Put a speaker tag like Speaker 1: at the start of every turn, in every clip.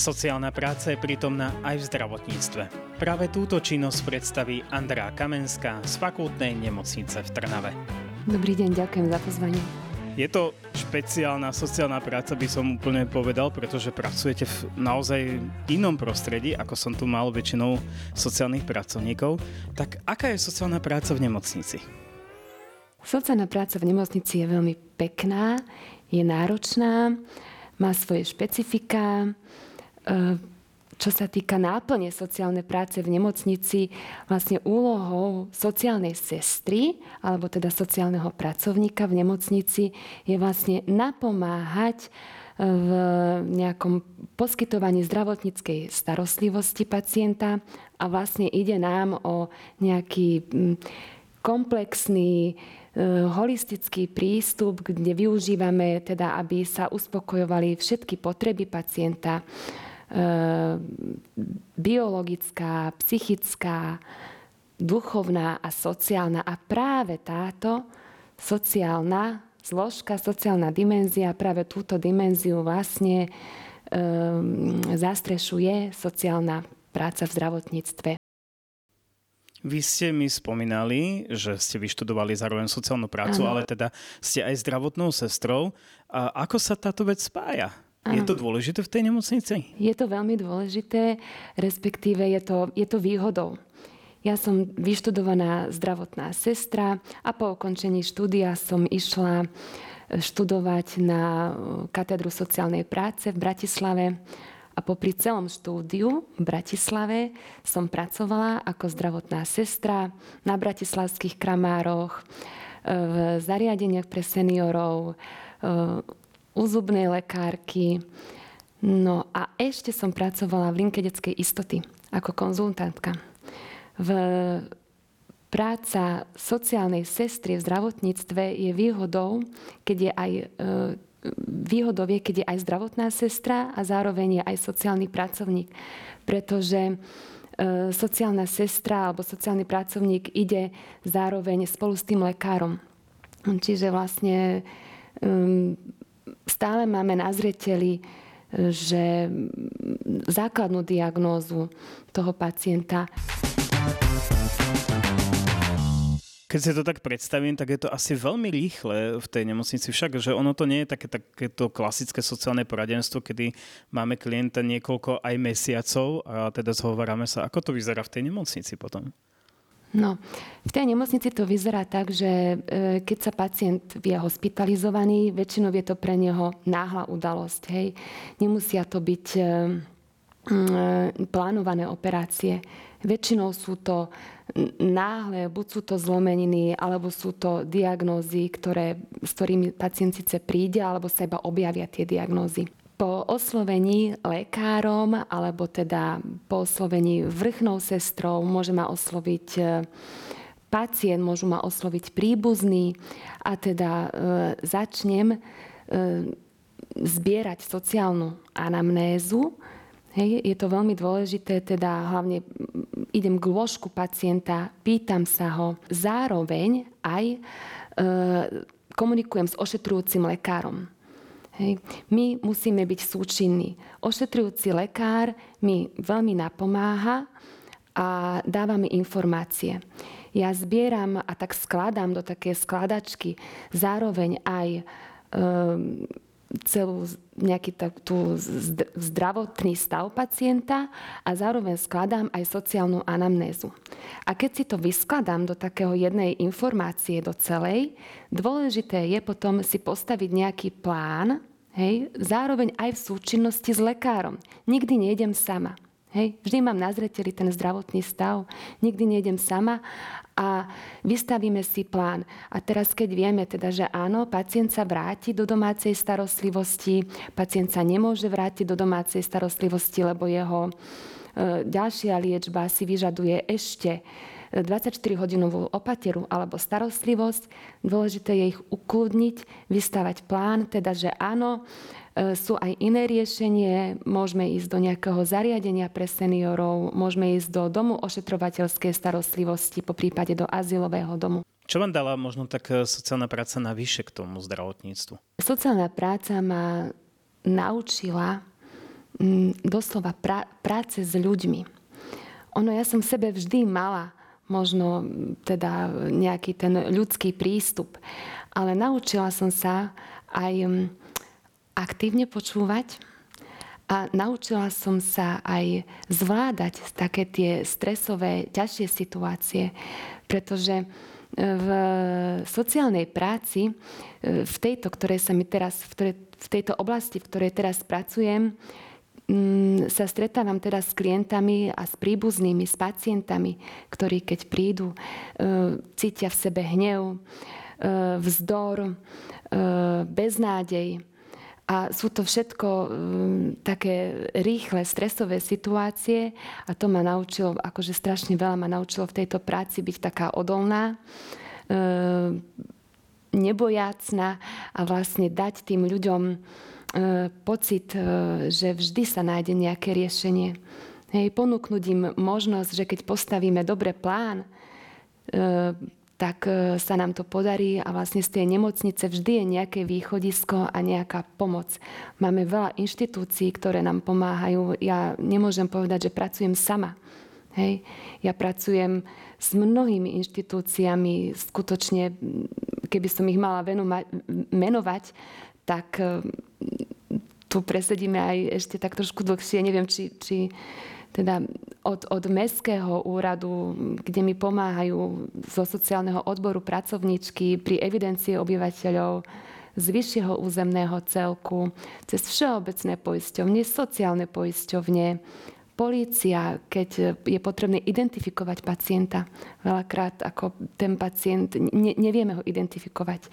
Speaker 1: Sociálna práca je prítomná aj v zdravotníctve. Práve túto činnosť predstaví Andrá Kamenská z fakultnej nemocnice v Trnave.
Speaker 2: Dobrý deň, ďakujem za pozvanie.
Speaker 1: Je to špeciálna sociálna práca, by som úplne povedal, pretože pracujete v naozaj inom prostredí, ako som tu mal väčšinou sociálnych pracovníkov. Tak aká je sociálna práca v nemocnici?
Speaker 2: Sociálna práca v nemocnici je veľmi pekná, je náročná, má svoje špecifika. Čo sa týka náplne sociálnej práce v nemocnici, vlastne úlohou sociálnej sestry, alebo teda sociálneho pracovníka v nemocnici je vlastne napomáhať e, v nejakom poskytovaní zdravotníckej starostlivosti pacienta. A vlastne ide nám o nejaký komplexný E, holistický prístup, kde využívame teda, aby sa uspokojovali všetky potreby pacienta, biologická, psychická, duchovná a sociálna. A práve táto sociálna zložka, sociálna dimenzia, práve túto dimenziu vlastne um, zastrešuje sociálna práca v zdravotníctve.
Speaker 1: Vy ste mi spomínali, že ste vyštudovali zároveň sociálnu prácu, ano. ale teda ste aj zdravotnou sestrou. A ako sa táto vec spája? Ano. Je to dôležité v tej nemocnici?
Speaker 2: Je to veľmi dôležité, respektíve je to, je to výhodou. Ja som vyštudovaná zdravotná sestra a po ukončení štúdia som išla študovať na katedru sociálnej práce v Bratislave a popri celom štúdiu v Bratislave som pracovala ako zdravotná sestra na bratislavských kramároch, e, v zariadeniach pre seniorov, e, u zubnej lekárky. No a ešte som pracovala v linke detskej istoty ako konzultantka. V práca sociálnej sestry v zdravotníctve je výhodou, keď je aj e, výhodou je, keď je aj zdravotná sestra a zároveň je aj sociálny pracovník. Pretože e, sociálna sestra alebo sociálny pracovník ide zároveň spolu s tým lekárom. Čiže vlastne stále máme na zreteli, e, že základnú diagnózu toho pacienta
Speaker 1: keď si to tak predstavím, tak je to asi veľmi rýchle v tej nemocnici však, že ono to nie je také, takéto klasické sociálne poradenstvo, kedy máme klienta niekoľko aj mesiacov a teda zhovárame sa. Ako to vyzerá v tej nemocnici potom?
Speaker 2: No, v tej nemocnici to vyzerá tak, že e, keď sa pacient je hospitalizovaný, väčšinou je to pre neho náhla udalosť. Hej. Nemusia to byť e, plánované operácie. Väčšinou sú to náhle, buď sú to zlomeniny, alebo sú to diagnózy, ktoré, s ktorými pacient síce príde, alebo sa iba objavia tie diagnózy. Po oslovení lekárom, alebo teda po oslovení vrchnou sestrou môže ma osloviť e, pacient, môžu ma osloviť príbuzný a teda e, začnem e, zbierať sociálnu anamnézu, Hej, je to veľmi dôležité, teda hlavne idem k lôžku pacienta, pýtam sa ho, zároveň aj e, komunikujem s ošetrujúcim lekárom. Hej. My musíme byť súčinní. Ošetrujúci lekár mi veľmi napomáha a dáva mi informácie. Ja zbieram a tak skladám do také skladačky zároveň aj e, celú nejaký tak, tú zdravotný stav pacienta a zároveň skladám aj sociálnu anamnézu. A keď si to vyskladám do takého jednej informácie, do celej, dôležité je potom si postaviť nejaký plán, hej, zároveň aj v súčinnosti s lekárom. Nikdy nejdem sama. Hej, vždy mám na zreteli ten zdravotný stav, nikdy nejdem sama a vystavíme si plán. A teraz, keď vieme teda, že áno, pacient sa vráti do domácej starostlivosti, pacient sa nemôže vrátiť do domácej starostlivosti, lebo jeho e, ďalšia liečba si vyžaduje ešte 24-hodinovú opateru alebo starostlivosť. Dôležité je ich ukludniť, vystavať plán, teda že áno, E, sú aj iné riešenie, môžeme ísť do nejakého zariadenia pre seniorov, môžeme ísť do domu ošetrovateľskej starostlivosti, po prípade do azylového domu.
Speaker 1: Čo vám dala možno tak e, sociálna práca navyše k tomu zdravotníctvu?
Speaker 2: Sociálna práca ma naučila mm, doslova pra, práce s ľuďmi. Ono, ja som v sebe vždy mala možno teda nejaký ten ľudský prístup, ale naučila som sa aj aktívne počúvať a naučila som sa aj zvládať také tie stresové, ťažšie situácie, pretože v sociálnej práci, e, v tejto, ktorej sa mi teraz, v, ktorej, v tejto oblasti, v ktorej teraz pracujem, sa stretávam teraz s klientami a s príbuznými, s pacientami, ktorí keď prídu, e, cítia v sebe hnev, e, vzdor, beznádej. A sú to všetko také rýchle, stresové situácie a to ma naučilo, akože strašne veľa ma naučilo v tejto práci byť taká odolná, nebojácna a vlastne dať tým ľuďom pocit, uh, že vždy sa nájde nejaké riešenie. Hej, ponúknuť im možnosť, že keď postavíme dobre plán, tak e, sa nám to podarí a vlastne z tej nemocnice vždy je nejaké východisko a nejaká pomoc. Máme veľa inštitúcií, ktoré nám pomáhajú. Ja nemôžem povedať, že pracujem sama. Hej. Ja pracujem s mnohými inštitúciami, skutočne, keby som ich mala menovať, tak e, tu presedíme aj ešte tak trošku dlhšie. Neviem, či, či teda od, od mestského úradu, kde mi pomáhajú zo sociálneho odboru pracovníčky pri evidencii obyvateľov, z vyššieho územného celku, cez všeobecné poisťovne, sociálne poisťovne, polícia, keď je potrebné identifikovať pacienta. Veľakrát ako ten pacient, ne, nevieme ho identifikovať, e,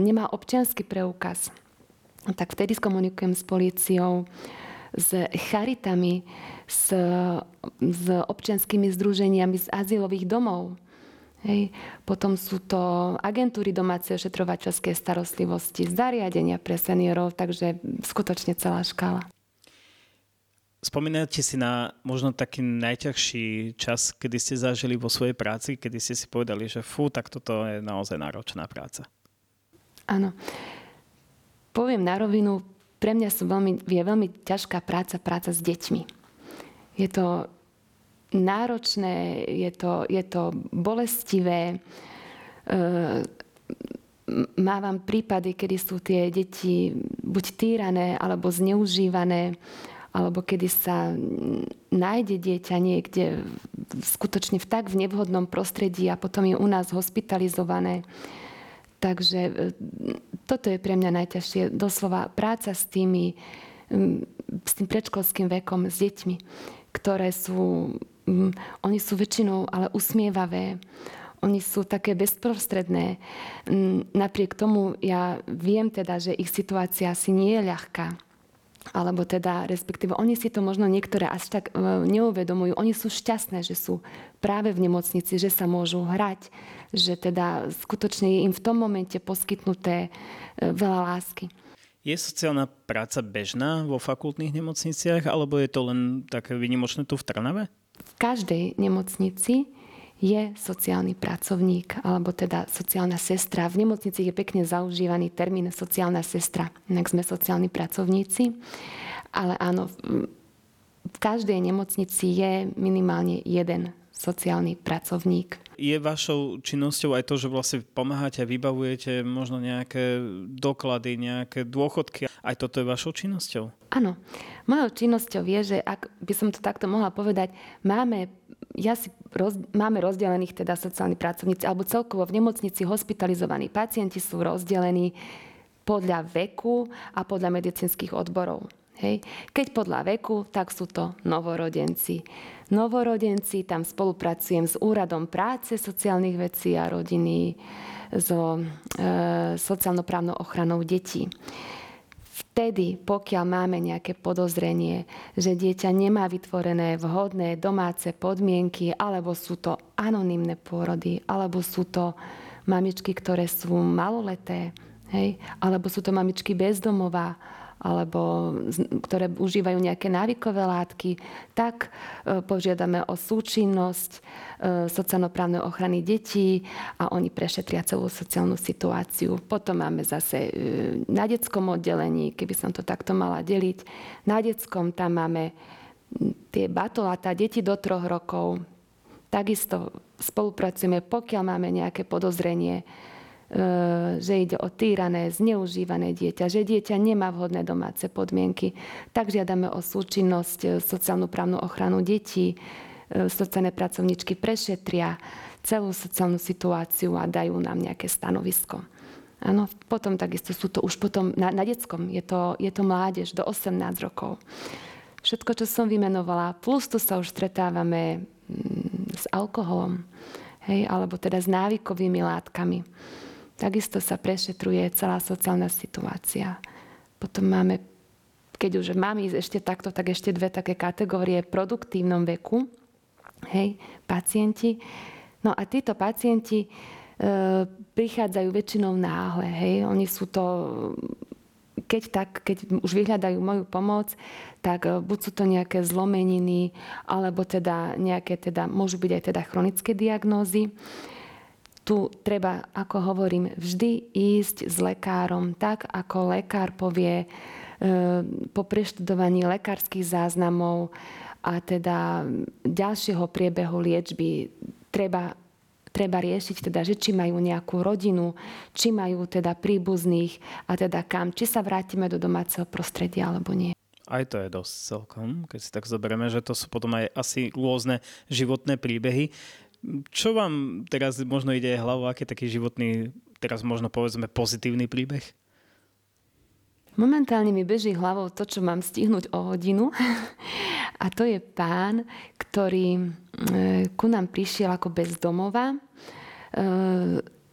Speaker 2: nemá občianský preukaz, tak vtedy skomunikujem s políciou s charitami, s, s občianskými združeniami z azylových domov. Hej. Potom sú to agentúry domácej ošetrovateľskej starostlivosti, zariadenia pre seniorov, takže skutočne celá škála.
Speaker 1: Spomínate si na možno taký najťažší čas, kedy ste zažili vo svojej práci, kedy ste si povedali, že fú, tak toto je naozaj náročná práca.
Speaker 2: Áno. Poviem na rovinu, pre mňa sú veľmi, je veľmi ťažká práca, práca s deťmi. Je to náročné, je to, je to bolestivé. E, mávam prípady, kedy sú tie deti buď týrané, alebo zneužívané, alebo kedy sa nájde dieťa niekde skutočne v tak v nevhodnom prostredí a potom je u nás hospitalizované. Takže e, toto je pre mňa najťažšie. Doslova práca s tými, s tým predškolským vekom, s deťmi, ktoré sú, oni sú väčšinou ale usmievavé, oni sú také bezprostredné. Napriek tomu ja viem teda, že ich situácia asi nie je ľahká alebo teda respektíve oni si to možno niektoré až tak e, neuvedomujú. Oni sú šťastné, že sú práve v nemocnici, že sa môžu hrať, že teda skutočne je im v tom momente poskytnuté e, veľa lásky.
Speaker 1: Je sociálna práca bežná vo fakultných nemocniciach, alebo je to len také vynimočné tu v Trnave?
Speaker 2: V každej nemocnici je sociálny pracovník alebo teda sociálna sestra. V nemocnici je pekne zaužívaný termín sociálna sestra, inak sme sociálni pracovníci. Ale áno, v každej nemocnici je minimálne jeden sociálny pracovník.
Speaker 1: Je vašou činnosťou aj to, že vlastne pomáhate a vybavujete možno nejaké doklady, nejaké dôchodky. Aj toto je vašou činnosťou?
Speaker 2: Áno. Mojou činnosťou je, že ak by som to takto mohla povedať, máme ja si roz, máme rozdelených teda sociálni pracovníci, alebo celkovo v nemocnici hospitalizovaní pacienti sú rozdelení podľa veku a podľa medicínskych odborov. Hej. Keď podľa veku, tak sú to novorodenci. Novorodenci, tam spolupracujem s Úradom práce, sociálnych vecí a rodiny, so e, sociálno-právnou ochranou detí vtedy, pokiaľ máme nejaké podozrenie, že dieťa nemá vytvorené vhodné domáce podmienky, alebo sú to anonymné pôrody, alebo sú to mamičky, ktoré sú maloleté, hej? alebo sú to mamičky bezdomová, alebo ktoré užívajú nejaké návykové látky, tak e, požiadame o súčinnosť e, sociálno-právnej ochrany detí a oni prešetria celú sociálnu situáciu. Potom máme zase e, na detskom oddelení, keby som to takto mala deliť, na detskom tam máme tie batolatá, deti do troch rokov. Takisto spolupracujeme, pokiaľ máme nejaké podozrenie, že ide o týrané, zneužívané dieťa, že dieťa nemá vhodné domáce podmienky, tak žiadame o súčinnosť e, sociálnu právnu ochranu detí, e, sociálne pracovničky prešetria celú sociálnu situáciu a dajú nám nejaké stanovisko. Áno, potom takisto sú to už potom na, na detskom, je to, je to mládež do 18 rokov. Všetko, čo som vymenovala, plus tu sa už stretávame mm, s alkoholom, hej, alebo teda s návykovými látkami. Takisto sa prešetruje celá sociálna situácia. Potom máme, keď už mám ísť ešte takto, tak ešte dve také kategórie v produktívnom veku. Hej, pacienti. No a títo pacienti e, prichádzajú väčšinou náhle. Hej. Oni sú to keď tak, keď už vyhľadajú moju pomoc, tak e, buď sú to nejaké zlomeniny, alebo teda nejaké, teda, môžu byť aj teda chronické diagnózy tu treba, ako hovorím, vždy ísť s lekárom tak, ako lekár povie e, po preštudovaní lekárskych záznamov a teda ďalšieho priebehu liečby treba treba riešiť teda, že či majú nejakú rodinu, či majú teda príbuzných a teda kam, či sa vrátime do domáceho prostredia alebo nie.
Speaker 1: Aj to je dosť celkom, keď si tak zoberieme, že to sú potom aj asi rôzne životné príbehy. Čo vám teraz možno ide hlavou, aký taký životný, teraz možno povedzme pozitívny príbeh?
Speaker 2: Momentálne mi beží hlavou to, čo mám stihnúť o hodinu. A to je pán, ktorý e, ku nám prišiel ako bezdomová, e,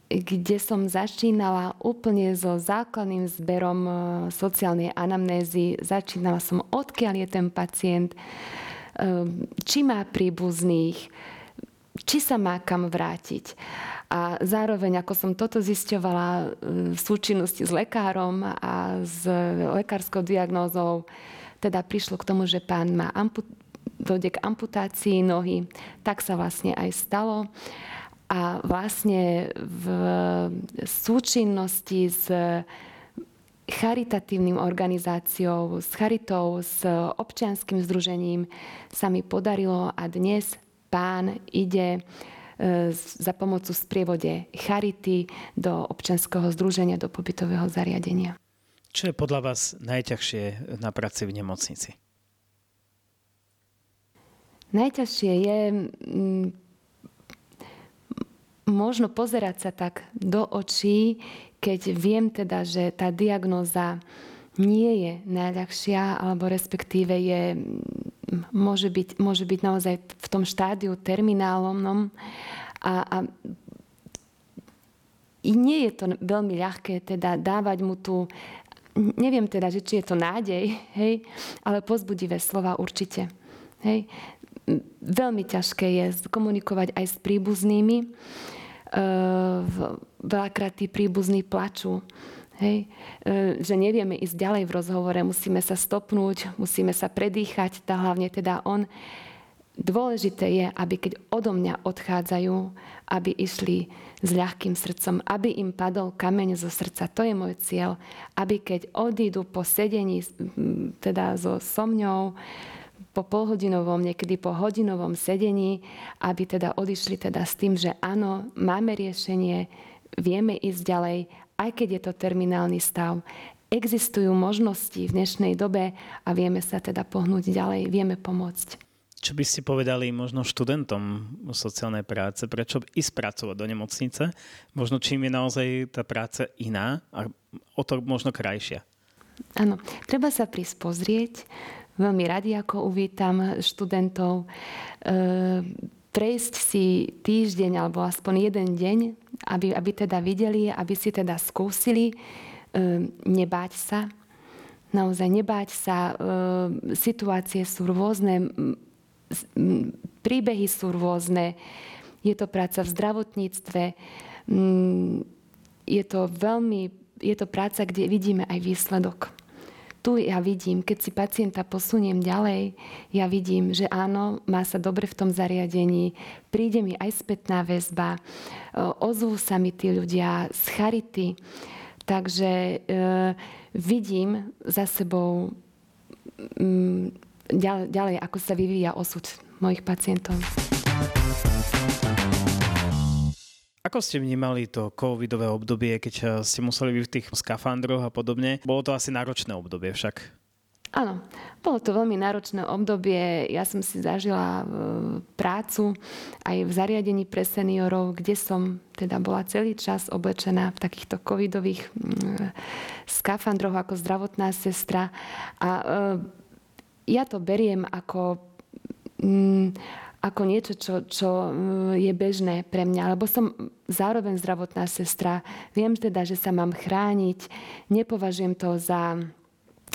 Speaker 2: kde som začínala úplne so základným zberom e, sociálnej anamnézy. Začínala som, odkiaľ je ten pacient, či má príbuzných, či sa má kam vrátiť. A zároveň, ako som toto zisťovala e, v súčinnosti s lekárom a s lekárskou diagnózou, teda prišlo k tomu, že pán má ampu- dojde k amputácii nohy. Tak sa vlastne aj stalo. A vlastne v súčinnosti s charitatívnym organizáciou, s charitou, s občianským združením sa mi podarilo a dnes pán ide e, za pomocu sprievode Charity do občanského združenia, do pobytového zariadenia.
Speaker 1: Čo je podľa vás najťažšie na práci v nemocnici?
Speaker 2: Najťažšie je možno pozerať sa tak do očí, keď viem teda, že tá diagnóza nie je najľahšia, alebo respektíve je môže byť, môže byť naozaj v tom štádiu terminálnom a, a i nie je to veľmi ľahké teda dávať mu tu, neviem teda, že či je to nádej, hej, ale pozbudivé slova určite. Hej. Veľmi ťažké je komunikovať aj s príbuznými. E, veľakrát tí príbuzní plačú Hej, e, že nevieme ísť ďalej v rozhovore, musíme sa stopnúť, musíme sa predýchať, tá hlavne teda on. Dôležité je, aby keď odo mňa odchádzajú, aby išli s ľahkým srdcom, aby im padol kameň zo srdca. To je môj cieľ. Aby keď odídu po sedení teda so, so mňou, po polhodinovom, niekedy po hodinovom sedení, aby teda odišli teda s tým, že áno, máme riešenie, vieme ísť ďalej aj keď je to terminálny stav, existujú možnosti v dnešnej dobe a vieme sa teda pohnúť ďalej, vieme pomôcť.
Speaker 1: Čo by ste povedali možno študentom sociálnej práce, prečo ísť pracovať do nemocnice? Možno čím je naozaj tá práca iná a o to možno krajšia?
Speaker 2: Áno, treba sa prísť pozrieť. Veľmi radi, ako uvítam študentov. E, prejsť si týždeň alebo aspoň jeden deň, aby, aby teda videli, aby si teda skúsili e, nebáť sa. Naozaj nebáť sa. E, situácie sú rôzne, príbehy sú rôzne. Je to práca v zdravotníctve. Je to veľmi, je to práca, kde vidíme aj výsledok. Tu ja vidím, keď si pacienta posuniem ďalej, ja vidím, že áno, má sa dobre v tom zariadení, príde mi aj spätná väzba, ozvú sa mi tí ľudia z charity, takže e, vidím za sebou mm, ďalej, ďalej, ako sa vyvíja osud mojich pacientov.
Speaker 1: Ako ste vnímali to covidové obdobie, keď eh, ste museli byť v tých skafandroch a podobne? Bolo to asi náročné obdobie však.
Speaker 2: Áno, bolo to veľmi náročné obdobie. Ja som si zažila eh, prácu aj v zariadení pre seniorov, kde som teda bola celý čas oblečená v takýchto covidových mm, skafandroch ako zdravotná sestra. A eh, ja to beriem ako mm, ako niečo, čo, čo mm, je bežné pre mňa, lebo som zároveň zdravotná sestra. Viem teda, že sa mám chrániť, nepovažujem to za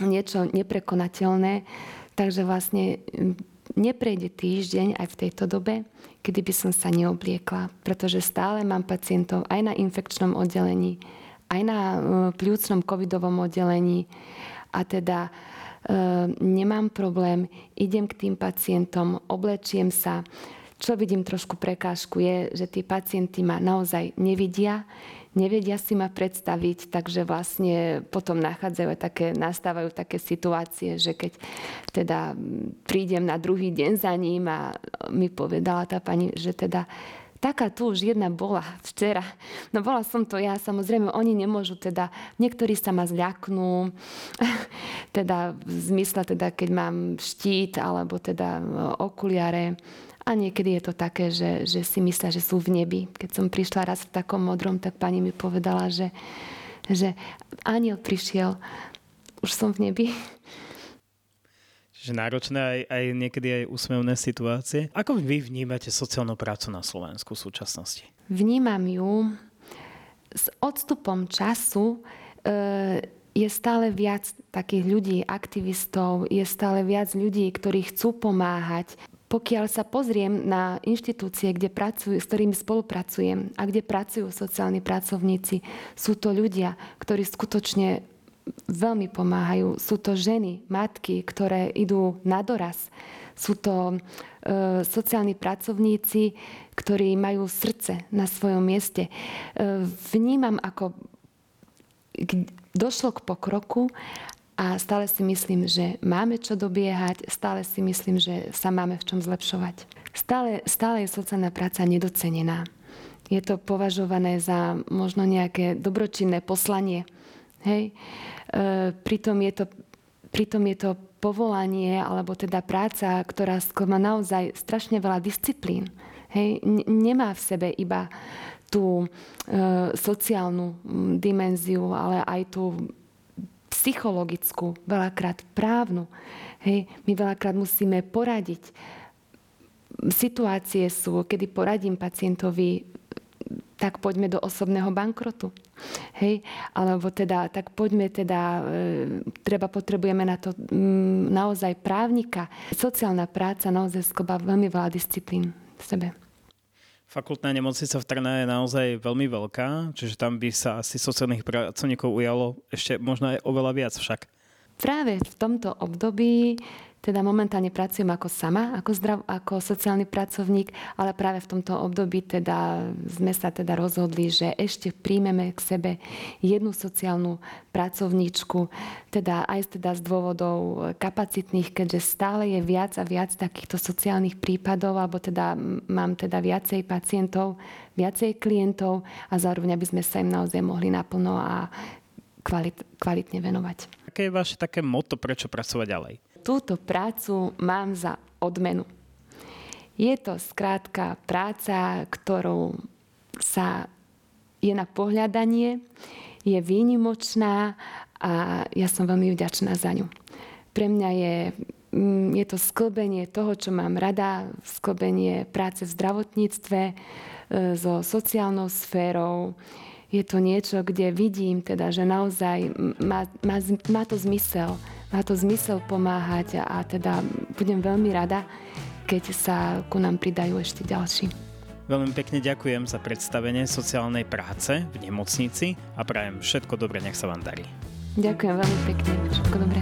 Speaker 2: niečo neprekonateľné, takže vlastne mm, neprejde týždeň aj v tejto dobe, kedy by som sa neobliekla, pretože stále mám pacientov aj na infekčnom oddelení, aj na mm, pľúcnom covidovom oddelení. A teda nemám problém, idem k tým pacientom, oblečiem sa. Čo vidím trošku prekážku je, že tí pacienti ma naozaj nevidia, nevedia si ma predstaviť, takže vlastne potom nachádzajú také, nastávajú také situácie, že keď teda prídem na druhý deň za ním a mi povedala tá pani, že teda Taká tu už jedna bola včera. No bola som to ja, samozrejme oni nemôžu teda, niektorí sa ma zľaknú, teda v zmysle teda, keď mám štít alebo teda e, okuliare. A niekedy je to také, že, že si myslia, že sú v nebi. Keď som prišla raz v takom modrom, tak pani mi povedala, že, že aniel prišiel, už som v nebi.
Speaker 1: Čiže náročné aj, aj niekedy aj úsmevné situácie. Ako vy vnímate sociálnu prácu na Slovensku v súčasnosti?
Speaker 2: Vnímam ju s odstupom času e, je stále viac takých ľudí, aktivistov, je stále viac ľudí, ktorí chcú pomáhať. Pokiaľ sa pozriem na inštitúcie, kde pracujú, s ktorými spolupracujem a kde pracujú sociálni pracovníci, sú to ľudia, ktorí skutočne veľmi pomáhajú. Sú to ženy, matky, ktoré idú na doraz. Sú to e, sociálni pracovníci, ktorí majú srdce na svojom mieste. E, vnímam, ako došlo k pokroku a stále si myslím, že máme čo dobiehať, stále si myslím, že sa máme v čom zlepšovať. Stále, stále je sociálna práca nedocenená. Je to považované za možno nejaké dobročinné poslanie. Hej? E, pritom je to, pritom je to povolanie alebo teda práca, ktorá má naozaj strašne veľa disciplín. Hej? Nemá v sebe iba tú e, sociálnu dimenziu, ale aj tú psychologickú, veľakrát právnu. Hej? My veľakrát musíme poradiť. Situácie sú, kedy poradím pacientovi tak poďme do osobného bankrotu. Hej? Alebo teda, tak poďme teda, e, treba, potrebujeme na to m, naozaj právnika. Sociálna práca naozaj skoba veľmi veľa disciplín v sebe.
Speaker 1: Fakultná nemocnica v Trnave je naozaj veľmi veľká, čiže tam by sa asi sociálnych pracovníkov ujalo ešte možno aj oveľa viac však.
Speaker 2: Práve v tomto období teda momentálne pracujem ako sama, ako, zdrav, ako sociálny pracovník, ale práve v tomto období teda sme sa teda rozhodli, že ešte príjmeme k sebe jednu sociálnu pracovníčku, teda aj teda z dôvodov kapacitných, keďže stále je viac a viac takýchto sociálnych prípadov, alebo teda mám teda viacej pacientov, viacej klientov a zároveň aby sme sa im naozaj mohli naplno a kvalit, kvalitne venovať.
Speaker 1: Aké je vaše také moto, prečo pracovať ďalej?
Speaker 2: Túto prácu mám za odmenu. Je to skrátka práca, ktorou sa je na pohľadanie, je výnimočná a ja som veľmi vďačná za ňu. Pre mňa je, mm, je to sklbenie toho, čo mám rada, sklbenie práce v zdravotníctve e, so sociálnou sférou. Je to niečo, kde vidím teda, že naozaj má, má, má to zmysel má to zmysel pomáhať a teda budem veľmi rada, keď sa ku nám pridajú ešte ďalší.
Speaker 1: Veľmi pekne ďakujem za predstavenie sociálnej práce v nemocnici a prajem všetko dobre, nech sa vám darí.
Speaker 2: Ďakujem veľmi pekne. Všetko dobré.